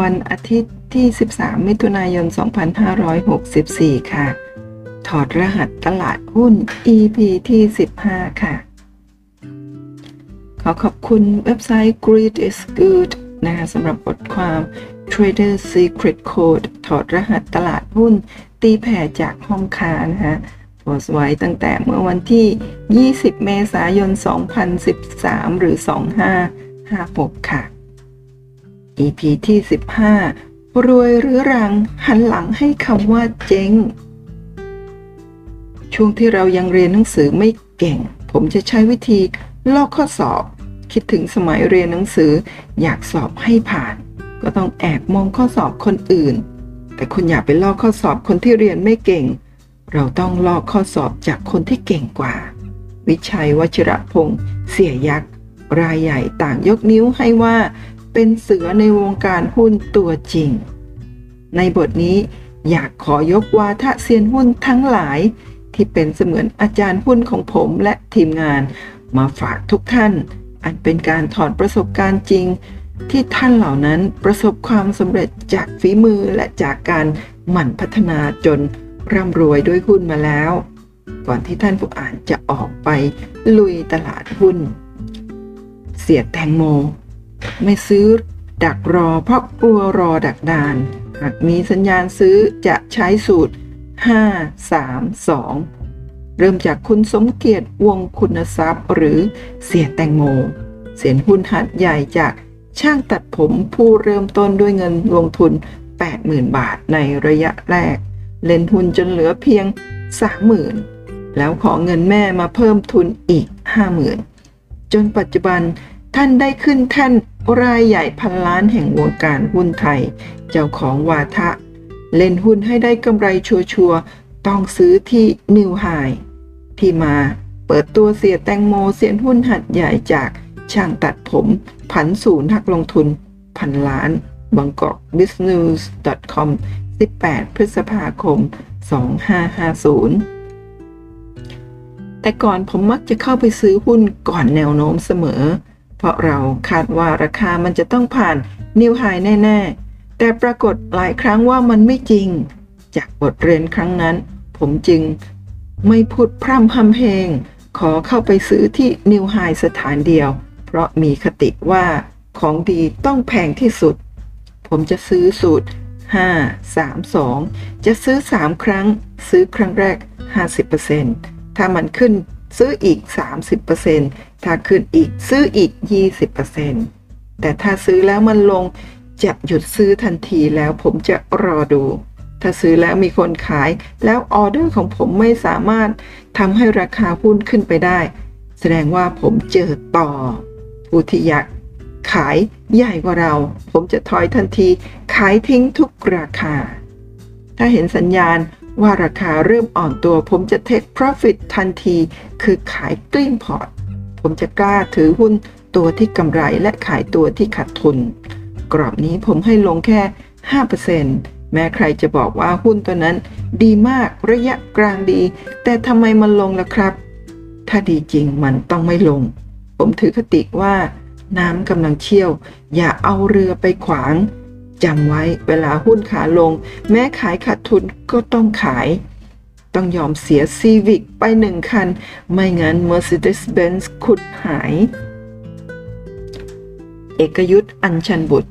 วันอาทิตย์ที่ 13 มิถุนายน 2564 ค่ะ ถอดรหัสตลาดหุ้น EP ที่ 15 ค่ะ ขอขอบคุณเว็บไซต์ Greed is Good นะคะสำหรับบทความ Trader Secret Code ถอดรหัสตลาดหุ้น ตีแผ่จากห้องค้านะคะโพสไว้ตั้งแต่เมื่อวันที่ 20 เมษายน 2013 หรือ 2556 ค่ะ EP ที่ 15 รวยหรือรัง หันหลังให้คำว่าเจ๊ง ช่วงที่เรายังเรียนหนังสือไม่เก่ง ผมจะใช้วิธีลอกข้อสอบ คิดถึงสมัยเรียนหนังสือ อยากสอบให้ผ่าน ก็ต้องแอบมองข้อสอบคนอื่น แต่คุณอย่าไปลอกข้อสอบคนที่เรียนไม่เก่ง เราต้องลอกข้อสอบจากคนที่เก่งกว่า วิชัยวชิระพงศ์เสียยักษ์รายใหญ่ต่างยกนิ้วให้ว่า เป็นเสือในวงการหุ้นตัวจริง ในบทนี้อยากขอยกวาทะเซียนหุ้นทั้งหลาย ที่เป็นเสมือนอาจารย์หุ้นของผมและทีมงาน มาฝากทุกท่าน อันเป็นการถอดประสบการณ์จริง ที่ท่านเหล่านั้นประสบความสำเร็จจากฝีมือและจากการหมั่นพัฒนาจนร่ำรวยด้วยหุ้นมาแล้ว ก่อนที่ท่านผู้อ่านจะออกไปลุยตลาดหุ้น เสียแตงโม ไม่ซื้อดักรอเพราะกลัวรอดักดาน หากมีสัญญาณซื้อจะใช้สูตร 5 3 2 เริ่มจากคุณสมเกียรติวงคุณทรัพย์ หรือเสียแตงโม เสียนหุ้นหัดใหญ่จากช่างตัดผมผู้เริ่มต้นด้วยเงินลงทุน 80,000 บาทในระยะแรก เล่นหุ้นจนเหลือเพียง 30,000 แล้วขอเงินแม่มาเพิ่มทุนอีก 50,000 จนปัจจุบัน ท่านได้ขึ้นแท่นรายใหญ่พันล้านแห่งวงการหุ้นไทย เจ้าของวาทะ เล่นหุ้นให้ได้กำไรชัวร์ๆต้องซื้อที่นิวไฮที่มาเปิดตัวเสียแตงโมเสียนหุ้นหัดใหญ่จากช่างตัดผม ผันสู่นักลงทุน พันล้านบางกอก business com 18 พฤษภาคม 2550 แต่ก่อนผมมักจะเข้าไปซื้อหุ้นก่อนแนวโน้มเสมอ เพราะเราคาดว่าราคามันจะต้องผ่านนิวไฮแน่ ๆ แต่ปรากฏหลายครั้งว่ามันไม่จริง จากบทเรียนครั้งนั้น ผมจึงไม่พูดพร่ำพำเพลง ขอเข้าไปซื้อที่นิวไฮสถานเดียว เพราะมีคติว่าของดีต้องแพงที่สุด ผมจะซื้อสูตร 5 3 2 จะซื้อ 3 ครั้ง ซื้อครั้งแรก 50%ถ้ามันขึ้น ซื้ออีก 30%ถ้าขึ้นอีกซื้ออีก 20%แต่ถ้าซื้อแล้วมันลงจะหยุดซื้อทันทีแล้วผมจะรอดู ถ้าซื้อแล้วมีคนขาย แล้วออเดอร์ของผมไม่สามารถทำให้ราคาหุ้นขึ้นไปได้ แสดงว่าผมเจอต่อผู้ที่อยากขายใหญ่กว่าเรา ผมจะถอยทันที ขายทิ้งทุกราคา ถ้าเห็นสัญญาณ ว่าราคาเริ่มอ่อนตัว ผมจะ take profit ทันที คือขายกลิ้งพอร์ต ผมจะกล้าถือหุ้นตัวที่กำไรและขายตัวที่ขาดทุน กรอบนี้ผมให้ลงแค่ 5%แม้ใครจะบอกว่าหุ้นตัวนั้น ดีมากระยะกลางดี แต่ทำไมมันลงล่ะครับ ถ้าดีจริงมันต้องไม่ลง ผมถือคติว่า น้ำกำลังเชี่ยว อย่าเอาเรือไปขวาง จำไว้เวลาหุ้นขาลง แม้ขายขาดทุนก็ต้องขาย ต้องยอมเสียซีวิกไปหนึ่งคัน ไม่งั้น Mercedes-Benz ขุดหาย เอกยุทธอัญชันบุตร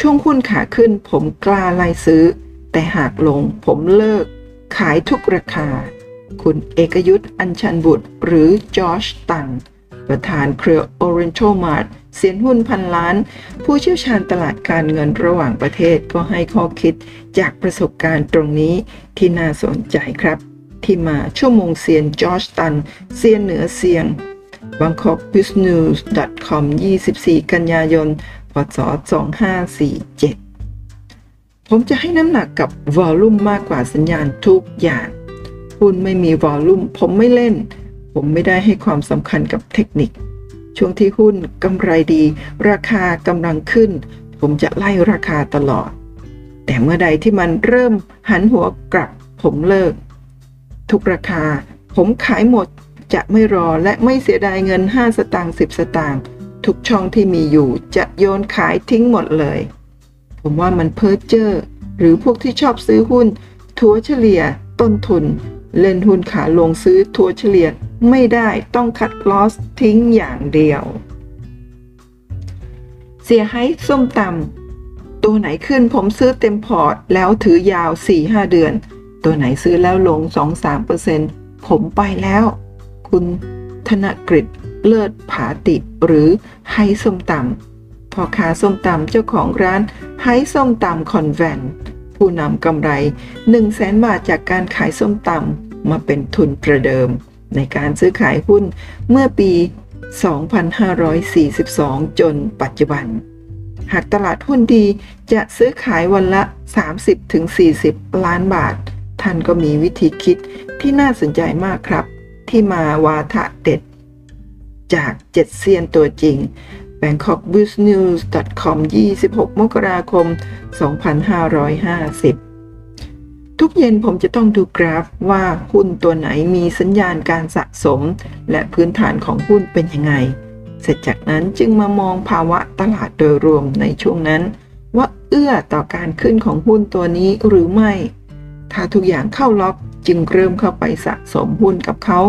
ช่วงหุ้นขาขึ้นผมกล้าไล่ซื้อ แต่หากลงผมเลิก ขายทุกราคา คุณเอกยุทธอัญชันบุตรหรือจอร์จตันประธานเครือ Oriental Mart สียนหุ้นพันล้าน ผู้เชี่ยวชาญตลาดการเงินระหว่างประเทศก็ให้ข้อคิดจากประสบการณ์ตรงนี้ที่น่าสนใจครับ ที่มาชั่วโมงเซียนจอร์จตันเซียนเหนือเซียง Bangkok Business com 24 กันยายน พศ 2547 ผมจะให้น้ำหนักกับวอลลุ่มมากกว่าสัญญาณทุกอย่างหุ้นไม่มีวอลลุ่มผมไม่เล่น ผมไม่ได้ให้ความสำคัญกับเทคนิค ช่วงที่หุ้นกำไรดี ราคากำลังขึ้น ผมจะไล่ราคาตลอด แต่เมื่อใดที่มันเริ่มหันหัวกลับผมเลิก ทุกราคาผมขายหมดจะไม่รอและไม่เสียดายเงิน 5 สตางค์10 สตางค์ทุกช่องที่มีอยู่จะโยนขายทิ้งหมดเลย ผมว่ามันเพ้อเจ้อหรือพวกที่ชอบซื้อหุ้น ถัวเฉลี่ยต้นทุน เล่นหุ้นขาลงซื้อถัวเฉลี่ยไม่ได้ต้องคัดลอสทิ้งอย่างเดียว เสียให้ส้มตำตัวไหนขึ้นผมซื้อเต็มพอร์ต แล้วถือยาว 4-5 เดือน ตัวไหนซื้อแล้วลง 2-3%ผมไปแล้ว คุณธนกฤษเลิศผาติหรือไฮส้มตำพ่อค้าส้มตำเจ้าของร้านไฮส้มตำคอนแวน ผู้นำกำไร 1 0 0 0 0แสนบาทจากการขายส้มตำมาเป็นทุนประเดิม ในการซื้อขายหุ้นเมื่อปี 2542 จนปัจจุบัน หากตลาดหุ้นดีจะซื้อขายวันละ 30-40 ล้านบาท ท่านก็มีวิธีคิดที่น่าสนใจมากครับ ที่มาวาทะเด็ดจากเจ็ดเซียนตัวจริง bangkokbusinessnews.com 26 มกราคม 2550 ทุกเย็นผมจะต้องดูกราฟว่าหุ้นตัวไหนมีสัญญาณการสะสม และพื้นฐานของหุ้นเป็นยังไง เสร็จจากนั้นจึงมามองภาวะตลาดโดยรวมในช่วงนั้น ว่าเอื้อต่อการขึ้นของหุ้นตัวนี้หรือไม่ ถ้าทุกอย่างเข้าล็อกจึงเริ่มเข้าไปสะสมหุ้นกับเขา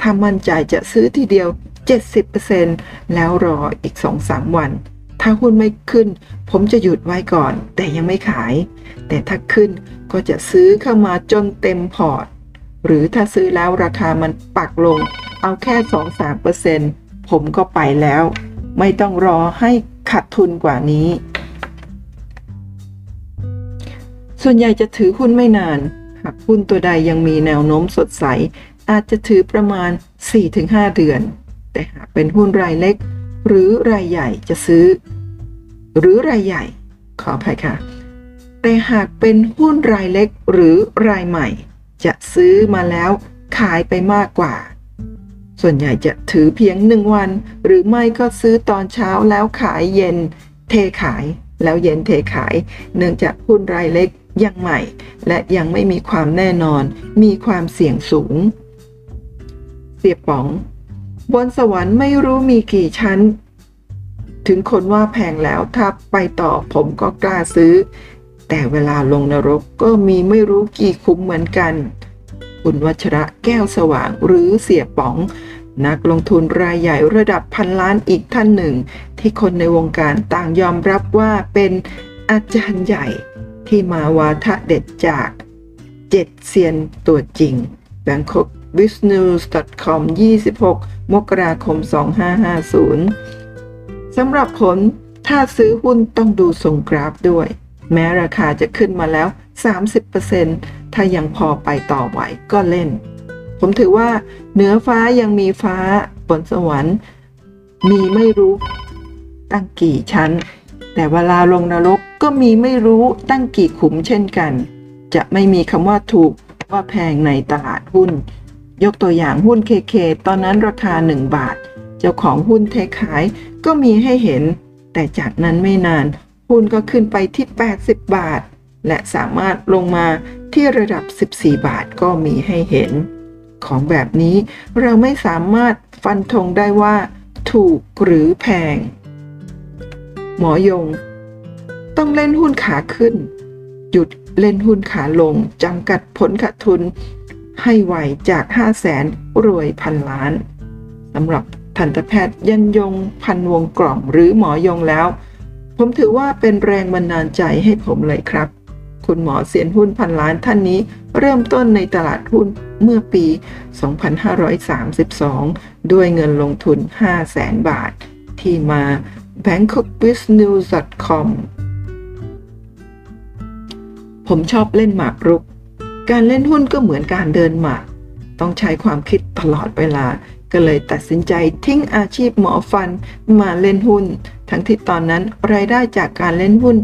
ถ้ามั่นใจจะซื้อทีเดียว 70%แล้วรออีก 2-3 วัน ถ้าหุ้นไม่ขึ้น ผมจะหยุดไว้ก่อน แต่ยังไม่ขาย แต่ถ้าขึ้นก็จะซื้อเข้ามาจนเต็มพอร์ต หรือถ้าซื้อแล้วราคามันปักลง เอาแค่ 2-3%ผมก็ไปแล้ว ไม่ต้องรอให้ขาดทุนกว่านี้ ส่วนใหญ่จะถือหุ้นไม่นานหากหุ้นตัวใดยังมีแนวโน้มสดใส อาจจะถือประมาณ 4-5 เดือน แต่หากเป็นหุ้นรายเล็ก หรือรายใหญ่จะซื้อ หรือรายใหญ่ ขออภัยค่ะ แต่หากเป็นหุ้นรายเล็กหรือรายใหม่ จะซื้อมาแล้วขายไปมากกว่า ส่วนใหญ่จะถือเพียงหนึ่งวัน หรือไม่ก็ซื้อตอนเช้าแล้วขายเย็นเทขายแล้วเย็นเทขาย เนื่องจากหุ้นรายเล็กยังใหม่ และยังไม่มีความแน่นอน มีความเสี่ยงสูง เสียป๋อง บนสวรรค์ไม่รู้มีกี่ชั้น ถึงคนว่าแพงแล้วถ้าไปต่อผมก็กล้าซื้อ แต่เวลาลงนรกก็มีไม่รู้กี่คุ้มเหมือนกัน คุณวัชระแก้วสว่างหรือเสียป๋อง นักลงทุนรายใหญ่ระดับพันล้านอีกท่านหนึ่ง ที่คนในวงการต่างยอมรับว่าเป็นอาจารย์ใหญ่ที่มาวาทะเด็ดจากเจ็ดเซียนตัวจริง Bangkok business.com 26 มกราคม 2550 สำหรับผลถ้าซื้อหุ้นต้องดูทรงกราฟด้วย แม้ราคาจะขึ้นมาแล้ว 30%ถ้ายังพอไปต่อไหวก็เล่น ผมถือว่าเหนือฟ้ายังมีฟ้าบนสวรรค์ มีไม่รู้ตั้งกี่ชั้น แต่เวลาลงนรกก็มีไม่รู้ตั้งกี่ขุมเช่นกัน จะไม่มีคำว่าถูกว่าแพงในตลาดหุ้น ยกตัวอย่างหุ้นเคเคตอนนั้นราคา 1 บาท เจ้าของหุ้นเทขายก็มีให้เห็น แต่จากนั้นไม่นาน หุ้นก็ขึ้นไปที่ 80 บาท และสามารถลงมาที่ระดับ 14 บาทก็มีให้เห็น ของแบบนี้เราไม่สามารถฟันธงได้ว่า ถูกหรือแพง หมอยง ต้องเล่นหุ้นขาขึ้น หยุดเล่นหุ้นขาลงจำกัดผลขาดทุน ให้ไวจาก 5 0 0แสนรวยพันล้านสำหรับทันตแพทย์ยันยงพันวงกล่อมหรือหมอยงแล้ว ผมถือว่าเป็นแรงบันดาลใจให้ผมเลยครับ คุณหมอเสียนหุ้นพันล้านท่านนี้เริ่มต้นในตลาดหุ้นเมื่อปี 2532 ด้วยเงินลงทุน 5 0 0แสนบาท ที่มา bangkokbusiness.com ผมชอบเล่นหมากรุก การเล่นหุ้นก็เหมือนการเดินหมาก ต้องใช้ความคิดตลอดเวลา ก็เลยตัดสินใจทิ้งอาชีพหมอฟันมาเล่นหุ้น ทั้งที่ตอนนั้นรายได้จากการเล่นหุ้น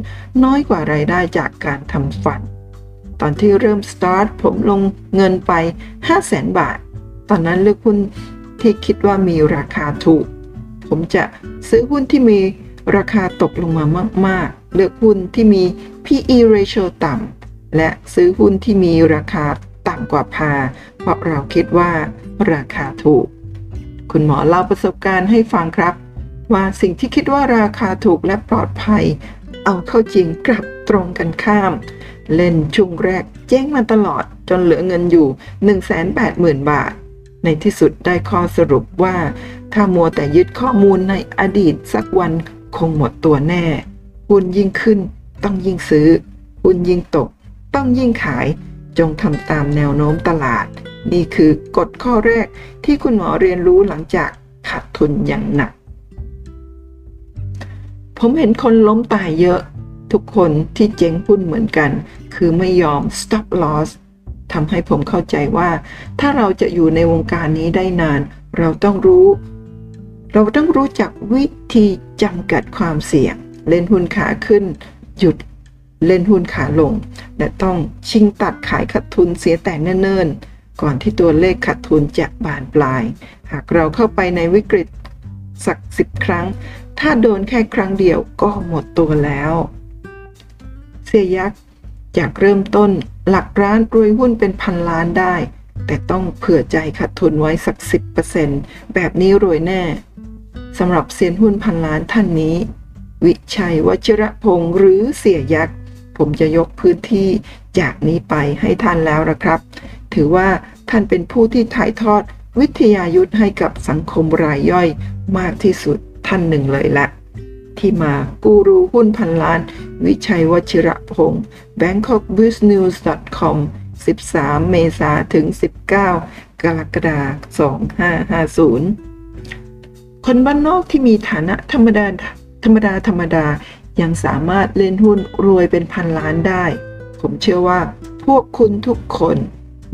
น้อยกว่ารายได้จากการทำฟัน ตอนที่เริ่มสตาร์ทผมลงเงินไป 5 0 0แสนบาท ตอนนั้นเลือกหุ้นที่คิดว่ามีราคาถูก ผมจะซื้อหุ้นที่มีราคาตกลงมามาก ๆ เลือกหุ้นที่มี PE ratio ต่ำ และซื้อหุ้นที่มีราคาต่ำกว่าพา เพราะเราคิดว่าราคาถูก คุณหมอเล่าประสบการณ์ให้ฟังครับ ว่าสิ่งที่คิดว่าราคาถูกและปลอดภัย เอาเข้าจริงกลับตรงกันข้าม เล่นช่วงแรกเจ๊งมาตลอดจนเหลือเงินอยู่ 180,000 บาท ในที่สุดได้ข้อสรุปว่า ถ้ามัวแต่ยึดข้อมูลในอดีตสักวันคงหมดตัวแน่หุ้นยิ่งขึ้นต้องยิ่งซื้อหุ้นยิ่งตก ต้องยิ่งขาย จงทำตามแนวโน้มตลาด นี่คือกฎข้อแรกที่คุณหมอเรียนรู้หลังจากขาดทุนอย่างหนัก ผมเห็นคนล้มตายเยอะ ทุกคนที่เจ๊งหุ้นเหมือนกัน คือไม่ยอม stop loss ทำให้ผมเข้าใจว่า ถ้าเราจะอยู่ในวงการนี้ได้นาน เราต้องรู้ เราต้องรู้จักวิธีจำกัดความเสี่ยง เล่นหุ้นขาขึ้น หยุด เล่นหุ้นขาลง และต้องชิงตัดขายขาดทุนเสียแต่เนิ่นๆ ก่อนที่ตัวเลขขาดทุนจะบานปลาย หากเราเข้าไปในวิกฤตสักสิบครั้ง ถ้าโดนแค่ครั้งเดียวก็หมดตัวแล้ว เสียยักษ์จากเริ่มต้นหลักร้านรวยหุ้นเป็นพันล้านได้ แต่ต้องเผื่อใจขาดทุนไว้สัก 10%แบบนี้รวยแน่สำหรับเซียนหุ้นพันล้านท่านนี้ วิชัยวชิระพงศ์หรือเสียยักษ์ ผมจะยกพื้นที่จากนี้ไปให้ท่านแล้วนะครับ ถือว่าท่านเป็นผู้ที่ถ่ายทอดวิทยายุทธให้กับสังคมรายย่อยมากที่สุดท่านหนึ่งเลยละที่มากูรูหุ้นพันล้าน วิชัยวชิระพงศ์ bangkokbusinessnews.com 13 เมษาถึง 19 กรกฎาคม 2550 คนบ้านนอกที่มีฐานะธรรมดาธรรมดาธรรมดา ยังสามารถเล่นหุ้นรวยเป็นพันล้านได้ ผมเชื่อว่า พวกคุณทุกคน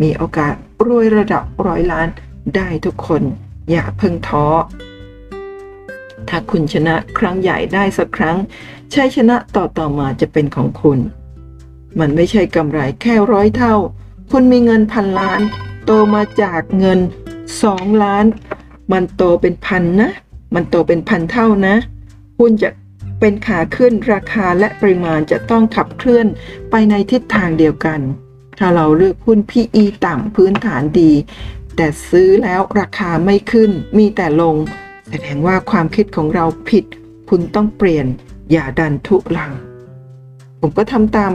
มีโอกาสรวยระดับร้อยล้านได้ทุกคน อย่าเพิ่งท้อ ถ้าคุณชนะครั้งใหญ่ได้สักครั้งชัยชนะต่อต่อมาจะเป็นของคุณ มันไม่ใช่กำไรแค่ร้อยเท่า คุณมีเงินพันล้าน โตมาจากเงินสองล้าน มันโตเป็นพันนะ มันโตเป็นพันเท่านะ คุณจะ เป็นขาขึ้นราคาและปริมาณจะต้องขับเคลื่อนไปในทิศทางเดียวกัน ถ้าเราเลือกหุ้น PE ต่ำพื้นฐานดี แต่ซื้อแล้วราคาไม่ขึ้นมีแต่ลง แสดงว่าความคิดของเราผิด คุณต้องเปลี่ยน อย่าดันทุลัง ผมก็ทำตาม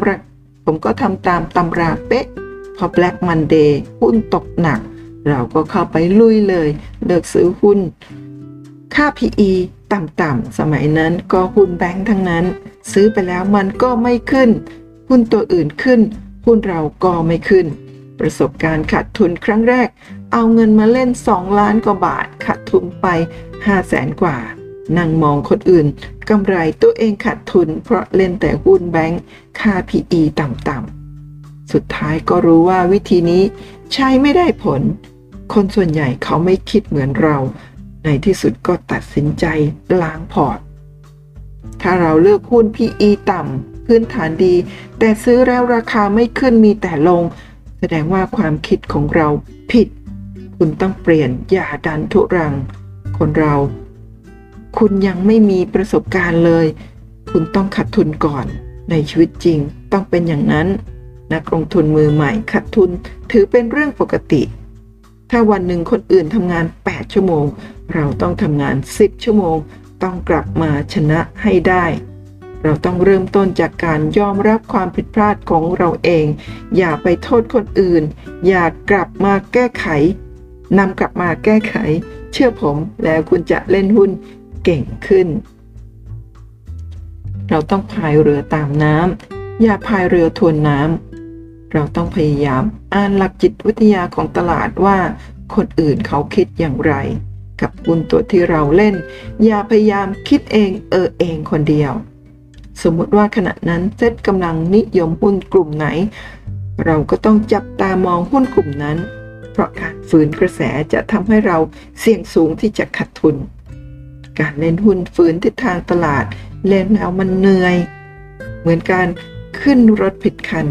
ผมก็ทำตามตำราเป๊ะ พอ Black Monday หุ้นตกหนัก เราก็เข้าไปลุยเลย เลิกซื้อหุ้น ค่า PE ต่ำๆสมัยนั้นก็หุ้นแบงค์ทั้งนั้น ซื้อไปแล้วมันก็ไม่ขึ้น หุ้นตัวอื่นขึ้น หุ้นเราก็ไม่ขึ้น ประสบการณ์ขาดทุนครั้งแรก เอาเงินมาเล่น 2 ล้านกว่าบาทขาดทุนไป5แสนกว่า นั่งมองคนอื่นกำไรตัวเองขาดทุน เพราะเล่นแต่หุ้นแบงค์ค่า PE ต่ำๆสุดท้ายก็รู้ว่าวิธีนี้ใช้ไม่ได้ผล คนส่วนใหญ่เขาไม่คิดเหมือนเรา ในที่สุดก็ตัดสินใจล้างพอร์ต ถ้าเราเลือกหุ้น PE ต่ำพื้นฐานดี แต่ซื้อแล้วราคาไม่ขึ้นมีแต่ลง แสดงว่าความคิดของเราผิด คุณต้องเปลี่ยนอย่าดันทุรัง คนเรา คุณยังไม่มีประสบการณ์เลย คุณต้องขัดทุนก่อนในชีวิตจริงต้องเป็นอย่างนั้น นักลงทุนมือใหม่ขัดทุนถือเป็นเรื่องปกติ ถ้าวันหนึ่งคนอื่นทำงาน 8 ชั่วโมง เราต้องทำงาน 10 ชั่วโมง ต้องกลับมาชนะให้ได้ เราต้องเริ่มต้นจากการยอมรับความผิดพลาดของเราเอง อย่าไปโทษคนอื่น อย่ากลับมาแก้ไขนำกลับมาแก้ไข เชื่อผมแล้วคุณจะเล่นหุ้นเก่งขึ้น เราต้องพายเรือตามน้ำอย่าพายเรือทวนน้ำเราต้องพยายามอ่านหลักจิตวิทยาของตลาดว่า คนอื่นเขาคิดอย่างไร กับหุ้นตัวที่เราเล่น อย่าพยายามคิดเองเออเองคนเดียว สมมติว่าขณะนั้นเซ็ตกำลังนิยมหุ้นกลุ่มไหน เราก็ต้องจับตามองหุ้นกลุ่มนั้น เพราะการฝืนกระแสจะทำให้เราเสี่ยงสูงที่จะขาดทุน การเล่นหุ้นฝืนทิศทางตลาด เล่นแล้วมันเหนื่อย เหมือนการขึ้นรถผิดคัน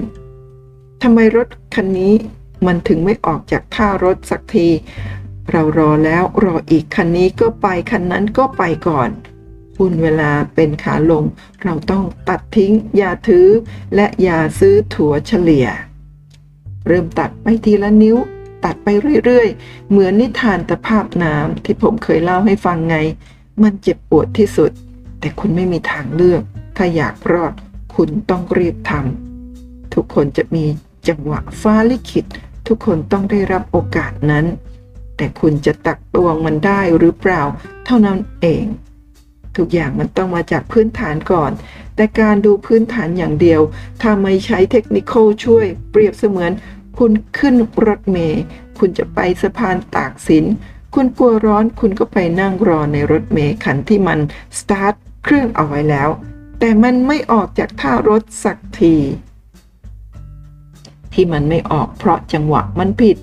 ทำไมรถคันนี้มันถึงไม่ออกจากท่ารถสักที เรารอแล้วรออีกคันนี้ก็ไปคันนั้นก็ไปก่อนหุ้นเวลาเป็นขาลง เราต้องตัดทิ้ง อย่าถือ และอย่าซื้อถั่วเฉลี่ย เริ่มตัดไปทีละนิ้ว ตัดไปเรื่อยๆ เหมือนนิทานตะภาพน้ำที่ผมเคยเล่าให้ฟังไง มันเจ็บปวดที่สุด แต่คุณไม่มีทางเลือก ถ้าอยากรอด คุณต้องรีบทำทุกคนจะมีจังหวะฟ้าลิขิต ทุกคนต้องได้รับโอกาสนั้น แต่คุณจะตักตวงมันได้หรือเปล่า เท่านั้นเอง ทุกอย่างมันต้องมาจากพื้นฐานก่อน แต่การดูพื้นฐานอย่างเดียว ถ้าไม่ใช้เทคนิคช่วย เปรียบเสมือน คุณขึ้นรถเมล์คุณจะไปสะพานตากสิน คุณกลัวร้อนคุณก็ไปนั่งรอในรถเมล์คันที่มันสตาร์ทเครื่องเอาไว้แล้ว แต่มันไม่ออกจากท่ารถสักทีที่มันไม่ออกเพราะจังหวะมันผิด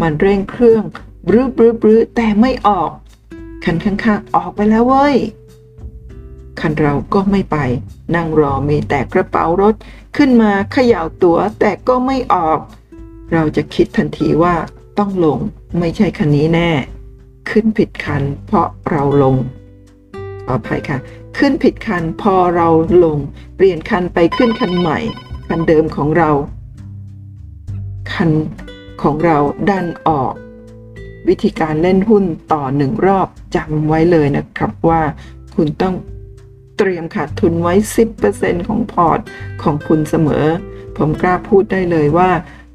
มันเร่งเครื่อง บรื้อบรื้อบรื้อแต่ไม่ออก คันข้างๆออกไปแล้วเว้ย คันเราก็ไม่ไป นั่งรอมีแต่กระเป๋ารถขึ้นมาเขย่าตัวแต่ก็ไม่ออก เราจะคิดทันทีว่าต้องลงไม่ใช่คันนี้แน่ ขึ้นผิดคันเพราะเราลงขออภัยค่ะ ขึ้นผิดคันพอเราลง เปลี่ยนคันไปขึ้นคันใหม่ คันเดิมของเรา คันของเราดันออก วิธีการเล่นหุ้นต่อหนึ่งรอบจำไว้เลยนะครับว่าคุณต้องเตรียมขาดทุนไว้ 10%ของพอร์ตของคุณเสมอ ผมกล้าพูดได้เลยว่า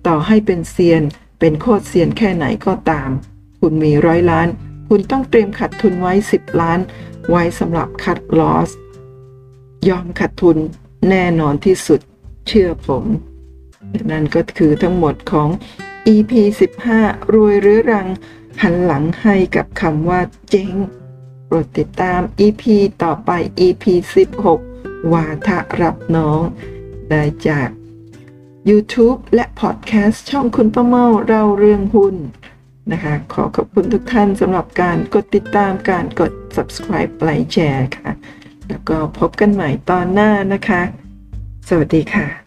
ต่อให้เป็นเซียน เป็นโคตรเซียนแค่ไหนก็ตาม คุณมีร้อยล้าน คุณต้องเตรียมขาดทุนไว้ 10 ล้าน ไว้สำหรับคัดลอส ยอมขาดทุนแน่นอนที่สุดเชื่อผม นั่นก็คือทั้งหมดของ EP 15 รวยเรื้อรัง หันหลังให้กับคำว่าเจ๊งโปรดติดตาม EP ต่อไป EP 16 วาทะรับน้อง ได้จาก YouTube และพอดแคสต์ช่องคุณป้าเมาเราเรื่องหุ้นนะคะ ขอขอบคุณทุกท่านสำหรับการกดติดตามการกด subscribe ไลค์แชร์ค่ะ แล้วก็พบกันใหม่ตอนหน้านะคะ สวัสดีค่ะ